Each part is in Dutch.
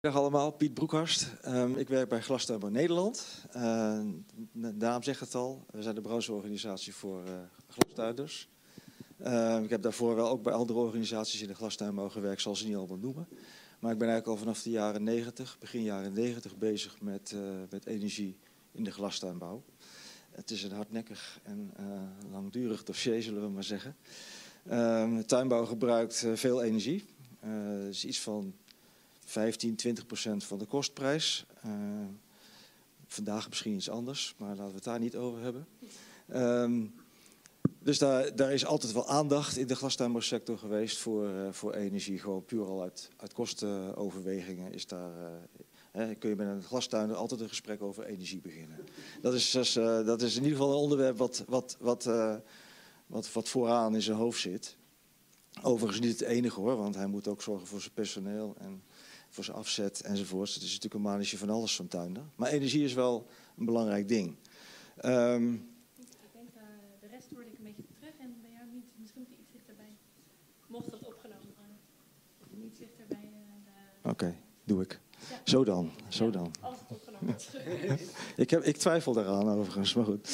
Dag allemaal, Piet Broekhorst. Um, ik werk bij Glastuinbouw Nederland. Uh, de naam zegt het al, we zijn de brancheorganisatie voor uh, glastuinders. Uh, ik heb daarvoor wel ook bij andere organisaties in de glastuinbouw gewerkt, zal ze niet allemaal noemen. Maar ik ben eigenlijk al vanaf de jaren 90, begin jaren 90 bezig met, uh, met energie in de glastuinbouw. Het is een hardnekkig en langdurig dossier, zullen we maar zeggen. Ehm, tuinbouw gebruikt veel energie. Het is iets van 15, 20 procent van de kostprijs. Uh, vandaag misschien iets anders, maar laten we het daar niet over hebben. Um, dus daar, daar, is altijd wel aandacht in de glastuinbouwsector geweest voor, uh, voor energie. Gewoon puur al uit, uit kostenoverwegingen is daar, uh, hè, kun je met een glastuinder altijd een gesprek over energie beginnen. Dat is, dus, dat is in ieder geval een onderwerp wat, wat, wat, wat, wat vooraan in zijn hoofd zit. Overigens niet het enige hoor, want hij moet ook zorgen voor zijn personeel en voor zijn afzet enzovoorts. Het is natuurlijk een manetje van alles van tuinder. Maar energie is wel een belangrijk ding. Um, ik denk uh, de rest hoorde ik een beetje terug en bij jou niet. Misschien moet je iets dichterbij. Mocht dat opgenomen worden. Niet dichterbij. Uh, Oké, okay, doe ik. Ja. Zo dan, zo ja, dan. Opgenomen ik, heb, ik twijfel daaraan overigens, maar goed.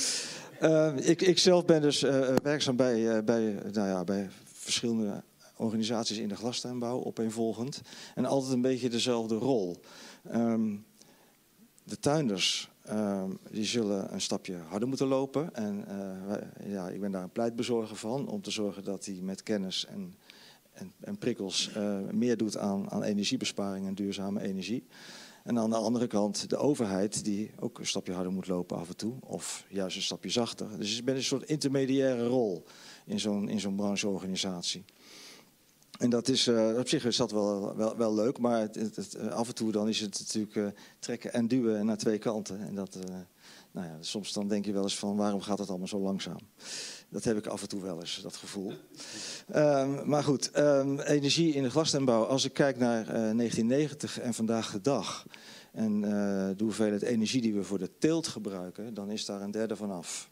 Uh, ik, ik zelf ben dus uh, werkzaam bij, bij, nou ja, bij verschillende organisaties in de glastuinbouw, opeenvolgend. En altijd een beetje dezelfde rol. Um, de tuinders um, die zullen een stapje harder moeten lopen. En uh, ja, ik ben daar een pleitbezorger van, om te zorgen dat hij met kennis en, en, en prikkels uh, meer doet aan, aan energiebesparing en duurzame energie. En aan de andere kant de overheid, die ook een stapje harder moet lopen af en toe. Of juist een stapje zachter. Dus ik ben een soort intermediaire rol in zo'n in zo'n brancheorganisatie. En dat is, uh, op zich is dat wel, wel, wel leuk, maar het, het, eh, af en toe dan is het natuurlijk uh, trekken en duwen naar twee kanten. En dat, nou ja, soms dan denk je wel eens van waarom gaat het allemaal zo langzaam? Dat heb ik af en toe wel eens, dat gevoel. Um, maar goed, um, energie in de glastuinbouw. Als ik kijk naar 1990 en vandaag de dag... en de hoeveelheid energie die we voor de teelt gebruiken... dan is daar een derde van af.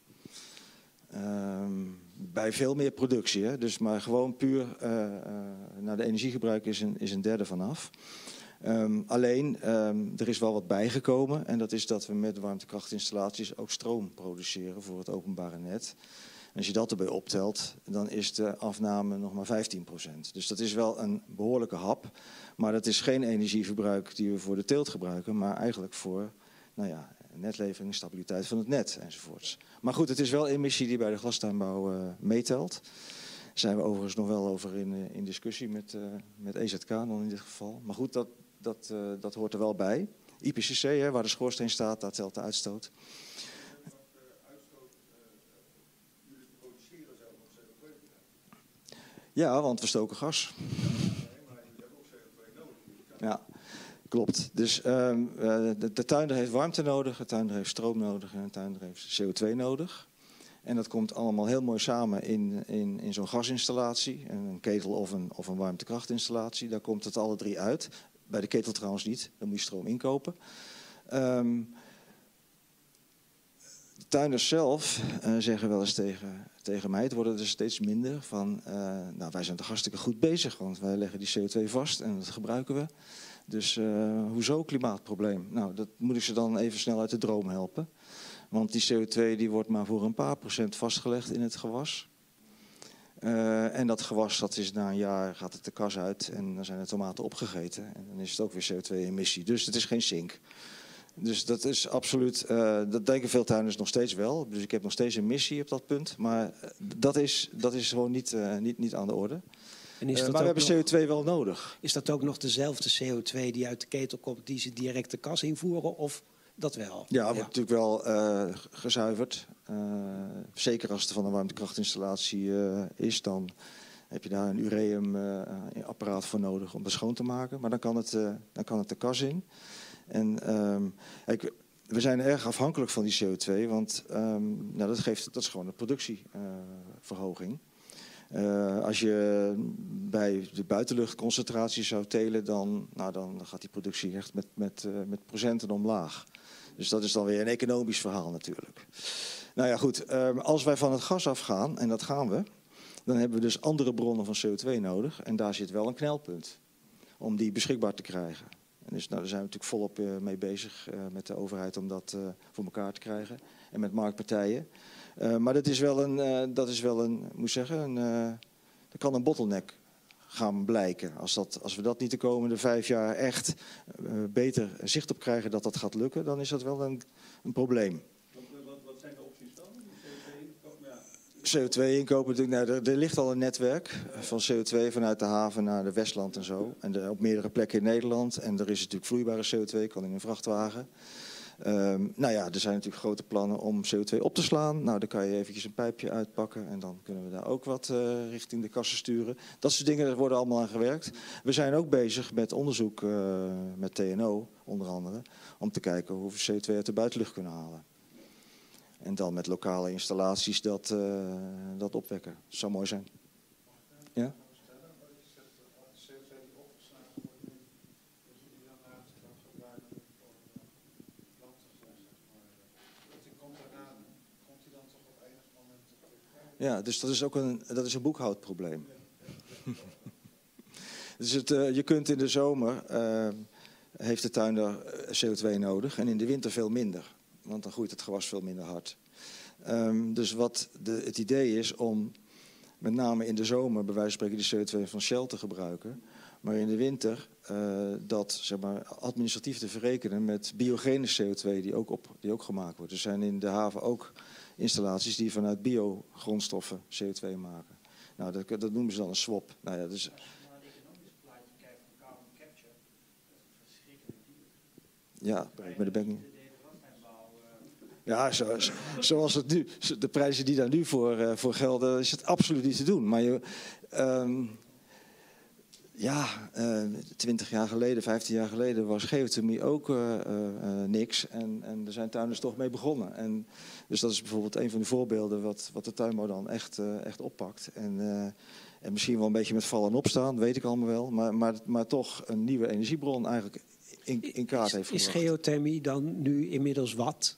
Um, bij veel meer productie. Hè? Dus maar gewoon puur uh, uh, naar de energiegebruik is een, is een derde vanaf. Um, alleen, um, er is wel wat bijgekomen. En dat is dat we met warmtekrachtinstallaties ook stroom produceren voor het openbare net. Als je dat erbij optelt, dan is de afname nog maar 15%. Dus dat is wel een behoorlijke hap. Maar dat is geen energieverbruik die we voor de teelt gebruiken, maar eigenlijk voor nou ja, netlevering, stabiliteit van het net enzovoorts. Maar goed, het is wel emissie die bij de glastuinbouw uh, meetelt. Daar zijn we overigens nog wel over in, uh, in discussie met, uh, met EZK dan in dit geval. Maar goed, dat, dat, dat hoort er wel bij. IPCC, hè, waar de schoorsteen staat, daar telt de uitstoot. Ja, want we stoken gas. Ja. Klopt. Dus um, de, de tuinder heeft warmte nodig, de tuinder heeft stroom nodig en de tuinder heeft CO2 nodig. En dat komt allemaal heel mooi samen in, in, in zo'n gasinstallatie, een ketel of een, of een warmtekrachtinstallatie. Daar komt het alle drie uit. Bij de ketel trouwens niet, dan moet je stroom inkopen. Um, de tuinders zelf uh, zeggen wel eens tegen, tegen mij, het worden er steeds minder van, uh, nou wij zijn toch hartstikke goed bezig, want wij leggen die CO2 vast en dat gebruiken we. Dus uh, hoezo klimaatprobleem? Nou, dat moet ik ze dan even snel uit de droom helpen. Want die CO2 die wordt maar voor een paar procent vastgelegd in het gewas. Uh, en dat gewas dat is na een jaar gaat het de kas uit en dan zijn de tomaten opgegeten. En dan is het ook weer CO2-emissie. Dus het is geen zink. Dus dat is absoluut, uh, dat denken veel tuinders nog steeds wel. Dus ik heb nog steeds een missie op dat punt. Maar dat is, dat is gewoon niet, niet, niet aan de orde. En is dat maar we hebben CO2 wel nodig. Is dat ook nog dezelfde CO2 die uit de ketel komt, die ze direct de kas invoeren? Of dat wel? Ja, wordt ja. natuurlijk wel uh, gezuiverd. Uh, zeker als het van een warmtekrachtinstallatie uh, is, dan heb je daar een ureum-apparaat voor nodig om dat schoon te maken. Maar dan kan het, dan kan het de kas in. En um, ik, we zijn erg afhankelijk van die CO2, want um, nou, dat, geeft, dat is gewoon een productieverhoging. Uh, als je bij de buitenluchtconcentratie zou telen, dan, nou, dan gaat die productie echt met, met, uh, met procenten omlaag. Dus dat is dan weer een economisch verhaal natuurlijk. Nou ja, goed. Uh, als wij van het gas afgaan, en dat gaan we, dan hebben we dus andere bronnen van CO2 nodig. En daar zit wel een knelpunt om die beschikbaar te krijgen. En dus nou, daar zijn we natuurlijk volop eh, mee bezig eh, met de overheid om dat eh, voor elkaar te krijgen. En met marktpartijen. Eh, maar dat is wel een, eh, dat is wel een moet zeggen, een, eh, dat kan een bottleneck gaan blijken. Als, dat, als we dat niet de komende vijf jaar echt eh, beter zicht op krijgen dat dat gaat lukken, dan is dat wel een, een probleem. Wat, zijn de opties dan? CO2 ja. CO2-inkopen, natuurlijk, nou, er, er ligt al een netwerk van CO2 vanuit de haven naar de Westland en zo. En op meerdere plekken in Nederland. En er is natuurlijk vloeibare CO2, kan in een vrachtwagen. Ehm, nou ja, er zijn natuurlijk grote plannen om CO2 op te slaan. Nou, dan kan je eventjes een pijpje uitpakken en dan kunnen we daar ook wat eh, richting de kassen sturen. Dat soort dingen daar worden allemaal aan gewerkt. We zijn ook bezig met onderzoek eh, met TNO, onder andere, om te kijken hoe we CO2 uit de buitenlucht kunnen halen. En dan met lokale installaties dat, eh, dat opwekken. Dat zou mooi zijn. Ja? Ja, dus dat is ook een, dat is een boekhoudprobleem. dus het, eh, je kunt in de zomer, eh, heeft de tuin daar eh, CO2 nodig en in de winter veel minder. Want dan groeit het gewas veel minder hard. Ehm, dus wat de, het idee is om met name in de zomer bij wijze van spreken die CO2 van Shell te gebruiken. Maar in de winter dat zeg maar, administratief te verrekenen met biogene CO2 die ook, op, die ook gemaakt wordt. Er zijn in de haven ook installaties die vanuit biogrondstoffen CO2 maken. Nou, dat, dat noemen ze dan een swap. Nou ja, dus, ja, me de niet. Ja, zo, zo- zoals het nu, de prijzen die daar nu voor, eh, voor gelden, is het absoluut niet te doen. Maar je, ehm, ja, eh, twintig jaar geleden, 15 jaar geleden was geothermie ook eh, eh, niks. En, en er zijn tuinders toch mee begonnen. En, dus dat is bijvoorbeeld een van de voorbeelden wat, wat de tuinbouw dan echt, echt oppakt. En, en misschien wel een beetje met vallen en opstaan, weet ik allemaal wel. Maar, maar, maar toch een nieuwe energiebron eigenlijk in, in kaart heeft Is gebracht. geothermie dan nu inmiddels wat?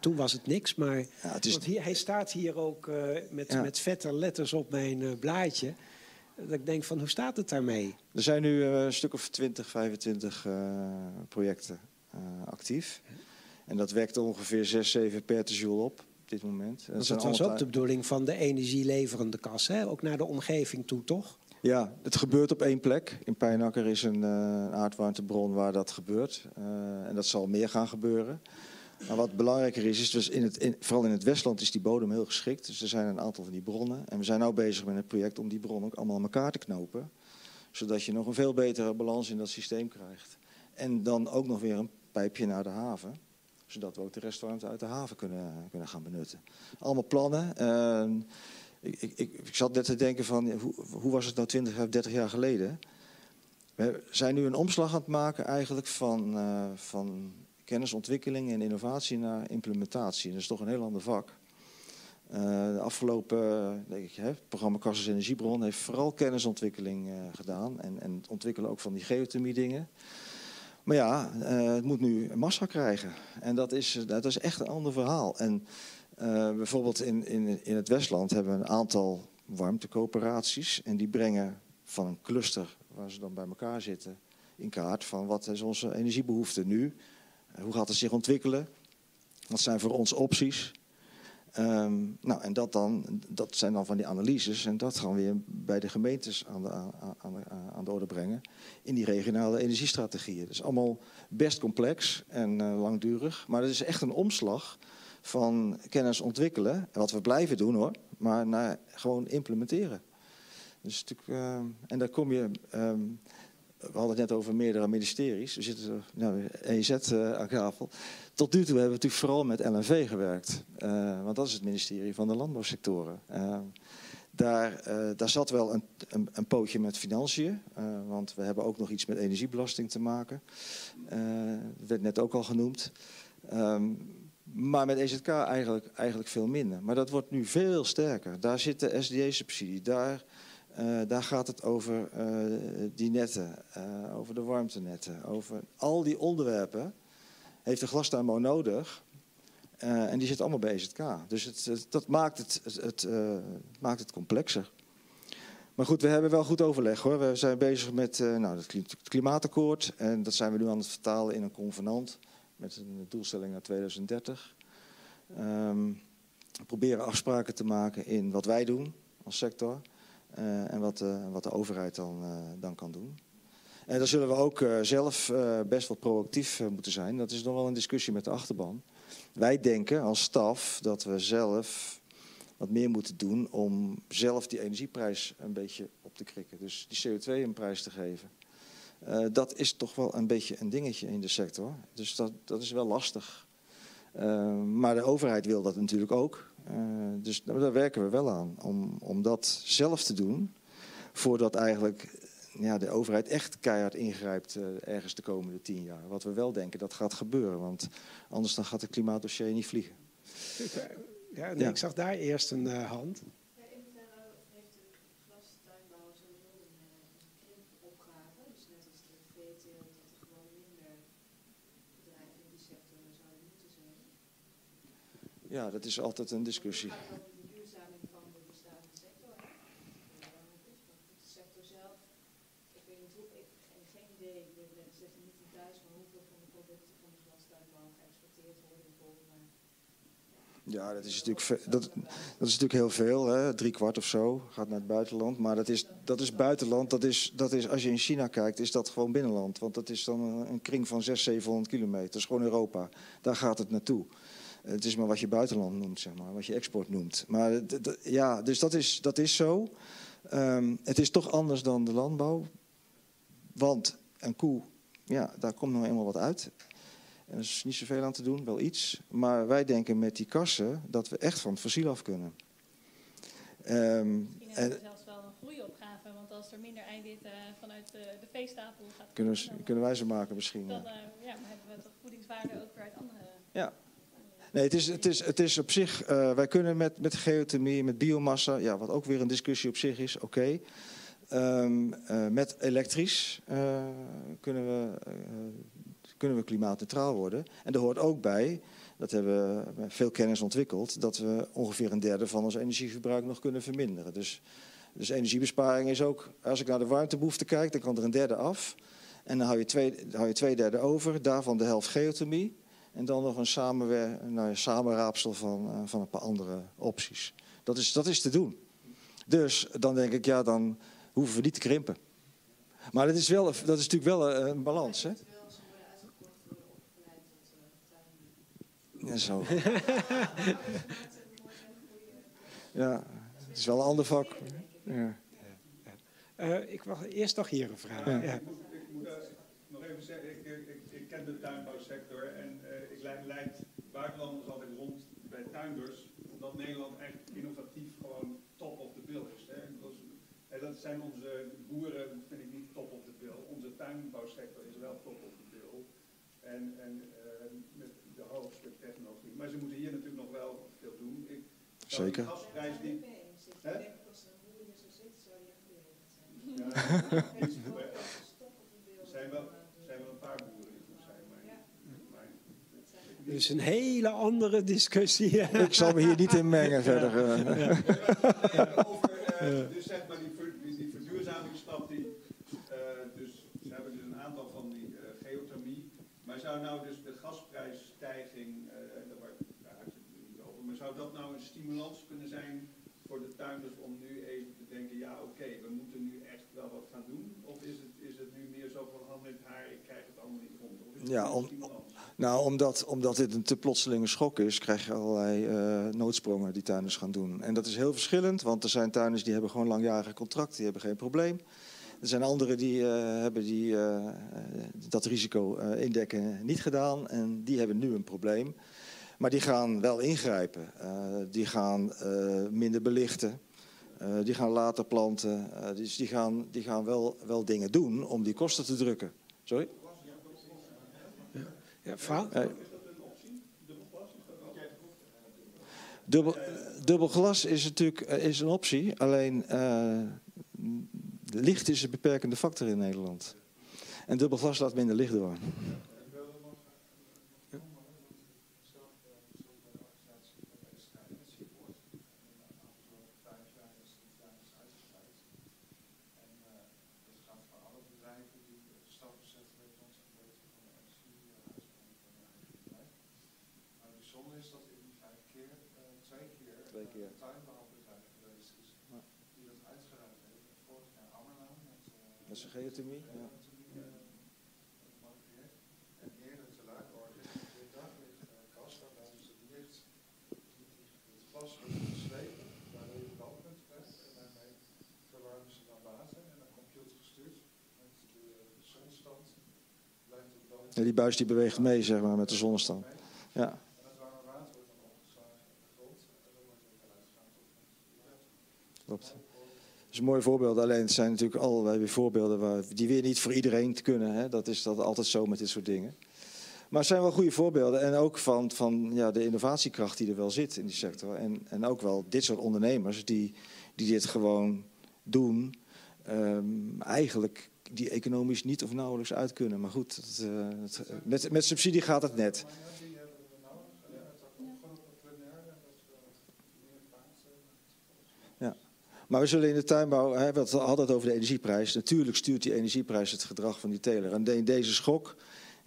Toen was het niks, maar Ja, het is, want hier, hij staat hier ook met, Ja. met vette letters op mijn blaadje. Dat ik denk van, hoe staat het daarmee? Er zijn nu eh, een stuk of 20, 25 eh, projecten eh, actief. En dat wekt ongeveer 6, 7 petajoule op op dit moment. Zijn dat was ook de bedoeling van de energieleverende kas, hè? ook naar de omgeving toe, toch? Ja, het gebeurt op één plek. In Pijnakker is een aardwarmtebron waar dat gebeurt. En dat zal meer gaan gebeuren. Maar wat belangrijker is, is dus in het, vooral in het Westland is die bodem heel geschikt. Dus er zijn een aantal van die bronnen. En we zijn nu bezig met een project om die bronnen ook allemaal aan elkaar te knopen. Zodat je nog een veel betere balans in dat systeem krijgt. En dan ook nog weer een pijpje naar de haven. Zodat we ook de restwarmte uit de haven kunnen, kunnen gaan benutten. Allemaal plannen. Eh, ik, ik, ik, ik zat net te denken van, hoe, hoe was het nou 20 of 30 jaar geleden? We zijn nu een omslag aan het maken eigenlijk van, eh, van kennisontwikkeling en innovatie naar implementatie. Dat is toch een heel ander vak. Eh, de afgelopen, eh, denk ik, hè, het programma Kassus Energiebron heeft vooral kennisontwikkeling eh, gedaan. En, en het ontwikkelen ook van die geothermie dingen. Maar ja, het moet nu massa krijgen. En dat is, dat is echt een ander verhaal. En bijvoorbeeld in, in, in het Westland hebben we een aantal warmtecoöperaties. En die brengen van een cluster waar ze dan bij elkaar zitten in kaart van wat is onze energiebehoefte nu? Eh, Hoe gaat het zich ontwikkelen? Wat zijn voor ons opties? Ehm, nou, en dat, dan, dat zijn dan van die analyses. En dat gaan we weer bij de gemeentes aan de, aan, aan, aan de orde brengen. In die regionale energiestrategieën. Dat is allemaal best complex en eh, langdurig. Maar het is echt een omslag van kennis ontwikkelen. En wat we blijven doen hoor. Maar naar gewoon implementeren. Dus ehm, en daar kom je. ehm, we hadden het net over meerdere ministeries. Er zitten er, nou, EZ eh, aan tafel. Tot nu toe hebben we natuurlijk vooral met LNV gewerkt. Eh, want dat is het ministerie van de landbouwsectoren. Eh, daar, daar zat wel een, een, een pootje met financiën. want we hebben ook nog iets met energiebelasting te maken. Dat werd net ook al genoemd. Ehm, maar met EZK eigenlijk, eigenlijk veel minder. Maar dat wordt nu veel sterker. Daar zit de SDA-subsidie. Daar, eh, daar gaat het over eh, die netten, eh, over de warmtenetten, over al die onderwerpen. Heeft de glastuinbouw nodig. En die zit allemaal bij EZK. Dus het, dat maakt het, het, maakt het complexer. Maar goed, we hebben wel goed overleg hoor. We zijn bezig met nou, het kli- het klimaatakkoord. En dat zijn we nu aan het vertalen in een convenant. Met een doelstelling naar 2030. Ehm, we proberen afspraken te maken in wat wij doen als sector. Eh, en wat, eh, wat de overheid dan, eh, dan kan doen. En daar zullen we ook zelf best wel proactief moeten zijn. Dat is nog wel een discussie met de achterban. Wij denken als staf dat we zelf wat meer moeten doen om zelf die energieprijs een beetje op te krikken. Dus die CO2 een prijs te geven. Dat is toch wel een beetje een dingetje in de sector. Dus dat, dat is wel lastig. Maar de overheid wil dat natuurlijk ook. Eh, dus daar daar werken we wel aan om, om dat zelf te doen. Voordat eigenlijk ja, de overheid echt keihard ingrijpt eh, ergens de komende tien jaar. Wat we wel denken dat gaat gebeuren. Want anders dan gaat het klimaatdossier niet vliegen. Ja, nee, Ja. Ik zag daar eerst een eh, hand. Ja, in hoeverre heeft de glastuinbouw sowieso een, eh, een krimpopgave? Dus net als de veeteelt, dat er gewoon minder bedrijven in die sector zouden moeten zijn. Ja, dat is altijd een discussie. Het gaat over de verduurzaming van de bestaande sector. hè. Eh, dus maar goed, de sector zelf, ik weet niet hoe, ik heb geen, geen idee, ik ben ben zit er niet in thuis, maar hoeveel van de producten van de glastuinbouw geëxporteerd worden bijvoorbeeld naar Ja, dat is natuurlijk, dat, dat is natuurlijk heel veel. Hè? Drie kwart of zo gaat naar het buitenland. Maar dat is, dat is buitenland. Dat is, dat is, als je in China kijkt, is dat gewoon binnenland. Want dat is dan een, een kring van 600, 700 kilometer. Dat is gewoon Europa. Daar gaat het naartoe. Het is maar wat je buitenland noemt, zeg maar. Wat je export noemt. Maar ja, dus dat is, dat is zo. Ehm, het is toch anders dan de landbouw. Want een koe, ja, daar komt nog eenmaal wat uit. En er is niet zoveel aan te doen, wel iets. Maar wij denken met die kassen dat we echt van het fossiel af kunnen. Ehm, Misschien hebben we zelfs wel een groeiopgave, want als er minder eiwitten vanuit de, de veestapel gaat kunnen, we- kunnen wij ze maken misschien. dan eh, ja, maar hebben we toch voedingswaarde ook weer uit andere... Ja. Nee, het is, het is, het is op zich, eh, wij kunnen met, met geothermie, met biomassa, ja, wat ook weer een discussie op zich is, oké. Ehm, eh, met elektrisch eh, kunnen, we, kunnen we klimaatneutraal worden. En er hoort ook bij, dat hebben we veel kennis ontwikkeld, dat we ongeveer een derde van ons energieverbruik nog kunnen verminderen. Dus, dus energiebesparing is ook, als ik naar de warmtebehoefte kijk, dan kan er een derde af. En dan hou je twee, hou je twee derde over, daarvan de helft geothermie. En dan nog een samenwer nou ja, samenraapsel van, eh, van een paar andere opties. Dat is, dat is te doen. Dus dan denk ik, ja, dan hoeven we niet te krimpen. Maar dat is, wel, dat is natuurlijk wel een, een balans, hè? Ja, zo. ja, het is wel een ander vak. Ja. Eh, ik wacht eerst nog hier een vraag. Ja. Ja. Ik moet, ik moet eh, nog even zeggen, ik, ik, ik, ken de tuinbouwsector leid, leid buitenlanders altijd rond bij tuinders, omdat Nederland echt innovatief gewoon top of the bill is. Hè. Hè, dat zijn onze boeren, vind ik niet top of the bill. Onze tuinbouwsector is wel top of the bill. En, en eh, met de hoogste technologie. Maar ze moeten hier natuurlijk nog wel veel doen. Ik, Zeker. gasprijs die, Ik Hè? denk dat als er een boer hier zou zitten, zou die echt beledigd zijn. ja, Het is die- gewoon stop op de beeld. Er zijn wel, er zijn wel een paar boeren die goed zijn, maar, Ja. maar Dus een hele andere discussie. Ik zal me hier niet in mengen verder. eh. over eh, dus zeg maar die, ver- die, die verduurzamingsstap, die, eh, dus ze hebben dus een aantal van die eh, geothermie, maar zou nou dus de gasprijsstijging, eh, daar, had je het nu niet over, maar zou dat nou een stimulans kunnen zijn voor de tuinders om nu even te denken, ja oké, we moeten nu echt wel wat gaan doen? Of is het, is het nu meer zo van hand met haar, ik krijg het allemaal niet rond? Of is het Ja, om-? Nou, omdat, omdat dit een te plotselinge schok is, krijg je allerlei eh, noodsprongen die tuinders gaan doen. En dat is heel verschillend, want er zijn tuinders die hebben gewoon langjarige contracten, die hebben geen probleem. Er zijn anderen die eh, hebben die, eh, dat risico indekken niet gedaan en die hebben nu een probleem. Maar die gaan wel ingrijpen. Die gaan minder belichten. Die gaan later planten. Dus die gaan, die gaan wel, wel dingen doen om die kosten te drukken. Sorry? Ja, Fra- Eh, Dubbel, dubbel glas is natuurlijk eh, is een optie, alleen eh, licht is een beperkende factor in Nederland. En dubbel glas laat minder licht door. keer. tuinbouwbedrijf geweest is die dat uitgeruimd heeft. Vorig jaar Ammerlaan met eh, Dat is een geothermie. Ja. geothermie, eh, een mooi project. En eerder te laat organiseert daglichtkast, waarbij dus het licht, het glas wordt geslepen, waardoor je brandpunt krijgt. En daarmee verwarmen ze dan water en dan computergestuurd met de zonnestand blijft het dan Die buis die beweegt mee, zeg maar, met de zonnestand. Ja. Klopt. Dat is een mooi voorbeeld. Alleen het zijn natuurlijk allerlei weer voorbeelden waar, die weer niet voor iedereen te kunnen. Hè. Dat is dat altijd zo met dit soort dingen. Maar het zijn wel goede voorbeelden. En ook van, van ja, de innovatiekracht die er wel zit in die sector. En, en ook wel dit soort ondernemers die, die dit gewoon doen. ehm, eigenlijk die economisch niet of nauwelijks uit kunnen. Maar goed, eh, het- met, met subsidie gaat het net. Maar we zullen in de tuinbouw, hè, we hadden het over de energieprijs. Natuurlijk stuurt die energieprijs het gedrag van die teler. En in deze schok,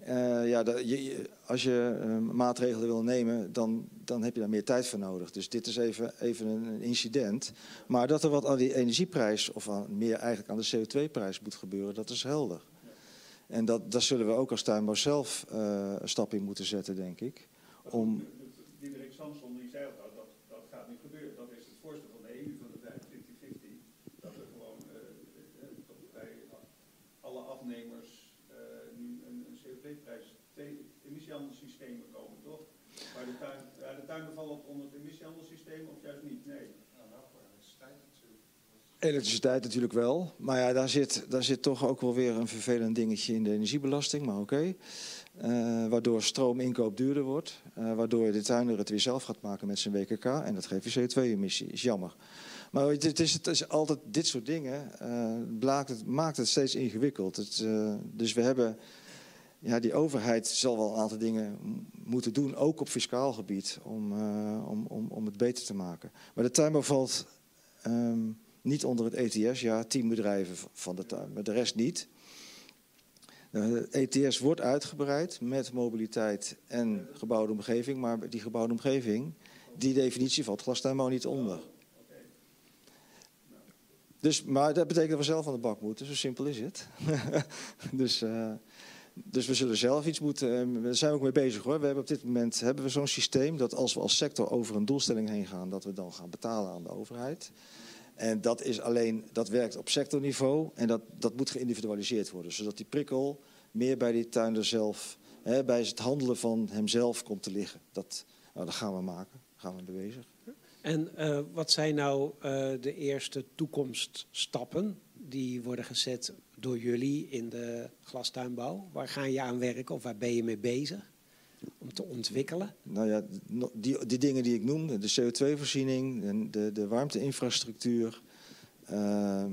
eh, ja, dat- je- als je eh, maatregelen wil nemen, dan, dan heb je daar meer tijd voor nodig. Dus dit is even, even een incident. Maar dat er wat aan die energieprijs, of aan, meer eigenlijk aan de CO2-prijs moet gebeuren, dat is helder. En dat, daar zullen we ook als tuinbouw zelf eh, een stap in moeten zetten, denk ik. Om, Diederik die zei al, dat, dat gaat niet gebeuren. Dat is het voorstel van de EU van de tijd 50-50. Dat er gewoon eh, eh, dat bij alle afnemers eh, nu een, een CO2-prijs, twee emissiehandelssystemen komen, toch? Maar de, tuin, ja, de tuinen vallen onder het emissiehandelssysteem of juist niet? Nee. Nou, wel voor elektriciteit natuurlijk. Elektriciteit natuurlijk wel. Maar ja, daar zit, daar zit toch ook wel weer een vervelend dingetje in de energiebelasting. Maar oké. Eh, waardoor stroominkoop duurder wordt. Eh, waardoor de tuinder het weer zelf gaat maken met zijn WKK. En dat geeft je CO2-emissie. Is jammer. Maar het, het is, het is altijd dit soort dingen. eh, blaakt het, maakt het steeds ingewikkeld. Het, eh, dus we hebben. Ja, die overheid zal wel een aantal dingen moeten doen, ook op fiscaal gebied, om, eh, om, om, om het beter te maken. Maar de tuinbouw valt ehm, niet onder het ETS, ja, tien bedrijven van de tuin, maar de rest niet. De ETS wordt uitgebreid met mobiliteit en gebouwde omgeving, maar die gebouwde omgeving, die definitie valt glastuinbouw niet onder. Dus, maar dat betekent dat we zelf aan de bak moeten, zo simpel is het. dus, eh, dus we zullen zelf iets moeten, eh, daar zijn we ook mee bezig hoor. We hebben op dit moment hebben we zo'n systeem dat als we als sector over een doelstelling heen gaan, dat we dan gaan betalen aan de overheid. En dat is alleen, dat werkt op sectorniveau en dat, dat moet geïndividualiseerd worden. Zodat die prikkel meer bij die tuinder zelf, hè, bij het handelen van hemzelf komt te liggen. Dat, nou, dat gaan we maken, gaan we mee bezig. En eh, wat zijn nou eh, de eerste toekomststappen die worden gezet door jullie in de glastuinbouw? Waar ga je aan werken of waar ben je mee bezig om te ontwikkelen? Nou ja, die, die dingen die ik noemde, de CO2-voorziening, de, de, warmteinfrastructuur, ehm,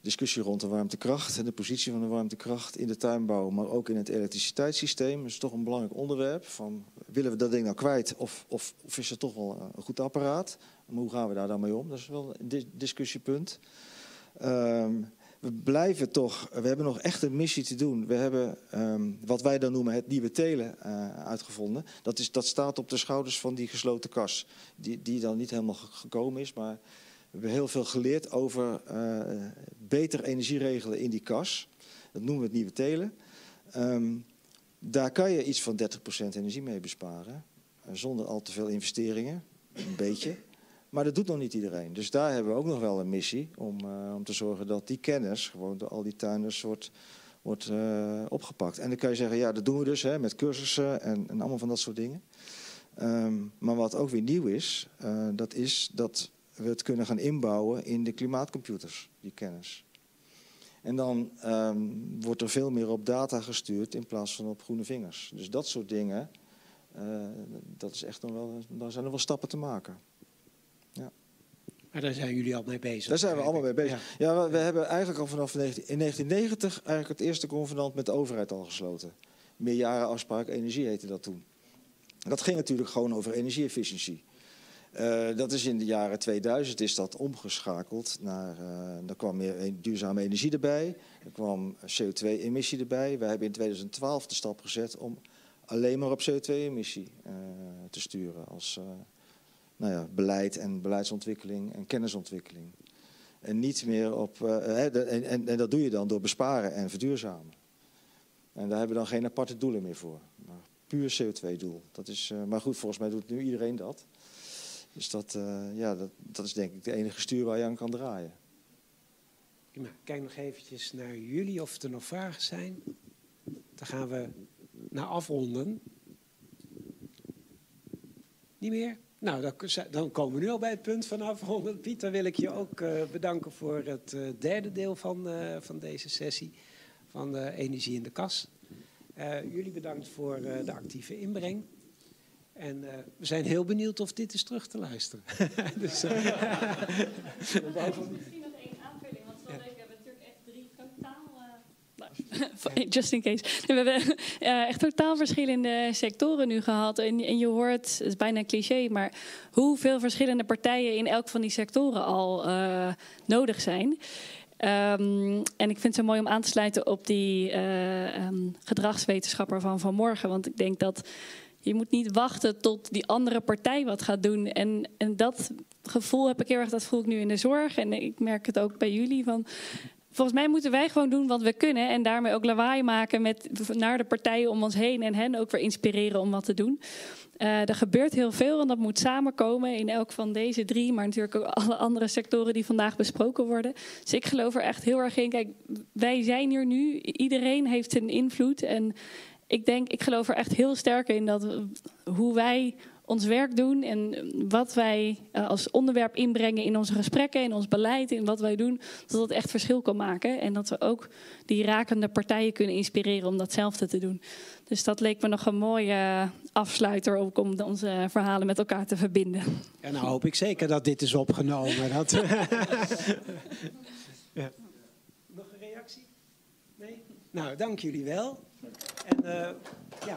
discussie rond de warmtekracht en de positie van de warmtekracht in de tuinbouw, maar ook in het elektriciteitssysteem. Is toch een belangrijk onderwerp. Van, willen we dat ding nou kwijt of, of, of is het toch wel een goed apparaat? Maar hoe gaan we daar dan mee om? Dat is wel een dis- discussiepunt. Ehm, we blijven toch, we hebben nog echt een missie te doen. We hebben ehm, wat wij dan noemen het nieuwe telen eh, uitgevonden. Dat, is, dat staat op de schouders van die gesloten kas. Die, die dan niet helemaal ge- gekomen is, maar we hebben heel veel geleerd over eh, beter energie regelen in die kas. Dat noemen we het nieuwe telen. Ehm, daar kan je iets van 30% energie mee besparen. eh, zonder al te veel investeringen. Een beetje. Maar dat doet nog niet iedereen. Dus daar hebben we ook nog wel een missie om, eh, om te zorgen dat die kennis gewoon door al die tuinders wordt, wordt eh, opgepakt. En dan kan je zeggen, ja, dat doen we dus hè, met cursussen en, en allemaal van dat soort dingen. Ehm, maar wat ook weer nieuw is, eh, dat is dat we het kunnen gaan inbouwen in de klimaatcomputers, die kennis. En dan ehm, wordt er veel meer op data gestuurd in plaats van op groene vingers. Dus dat soort dingen, dat is echt nog wel, daar zijn er wel stappen te maken. Maar daar zijn jullie al mee bezig. Daar zijn we allemaal mee bezig. Ja. Ja, we, we hebben eigenlijk al vanaf 19, in 1990 eigenlijk het eerste convenant met de overheid al gesloten. Meerjarenafspraak energie heette dat toen. Dat ging natuurlijk gewoon over energieefficiëntie. Eh, dat is in de jaren 2000 is dat omgeschakeld naar. eh er kwam meer een- duurzame energie erbij. Er kwam CO2-emissie erbij. We hebben in 2012 de stap gezet om alleen maar op CO2-emissie eh, te sturen als, nou ja, beleid en beleidsontwikkeling en kennisontwikkeling. En niet meer op. eh, de- en, en, en dat doe je dan door besparen en verduurzamen. En daar hebben we dan geen aparte doelen meer voor. Maar puur CO2-doel. Dat is, eh, maar goed, volgens mij doet nu iedereen dat. Dus dat, eh, ja, dat, dat is denk ik de enige stuur waar je aan kan draaien. Kijk nog eventjes naar jullie of er nog vragen zijn. Dan gaan we naar afronden. Niet meer? Nou, dan, komen we nu al bij het punt van afronden. Piet, dan wil ik je ook eh, bedanken voor het eh, derde deel van, eh, van deze sessie van de Energie in de Kas. Jullie bedankt voor de actieve inbreng. En we zijn heel benieuwd of dit is terug te luisteren. dus, eh, Misschien nog één aanvulling, want zoals ik hebben natuurlijk echt drie totaal. eh, nou, Just in case. We hebben eh, echt totaal verschillende sectoren nu gehad. En, en je hoort, het is bijna cliché, maar hoeveel verschillende partijen in elk van die sectoren al eh, nodig zijn. Ehm, en ik vind het zo mooi om aan te sluiten op die eh, ehm, gedragswetenschapper van vanmorgen. Want ik denk dat je moet niet wachten tot die andere partij wat gaat doen. En, en dat gevoel heb ik heel erg, dat voel ik nu in de zorg. En ik merk het ook bij jullie. Van, volgens mij moeten wij gewoon doen wat we kunnen. En daarmee ook lawaai maken met, naar de partijen om ons heen. En hen ook weer inspireren om wat te doen. Eh, er gebeurt heel veel en dat moet samenkomen in elk van deze drie, maar natuurlijk ook alle andere sectoren die vandaag besproken worden. Dus ik geloof er echt heel erg in. Kijk, wij zijn hier nu, iedereen heeft een invloed. En ik denk, ik geloof er echt heel sterk in dat hoe wij ons werk doen en wat wij eh, als onderwerp inbrengen in onze gesprekken, in ons beleid, in wat wij doen, dat dat echt verschil kan maken. En dat we ook die rakende partijen kunnen inspireren om datzelfde te doen. Dus dat leek me nog een mooie eh, afsluiter ook om onze verhalen met elkaar te verbinden. En nou hoop ik zeker dat dit is opgenomen. Dat... ja. Nog een reactie? Nee? Nou, dank jullie wel. En eh, ja,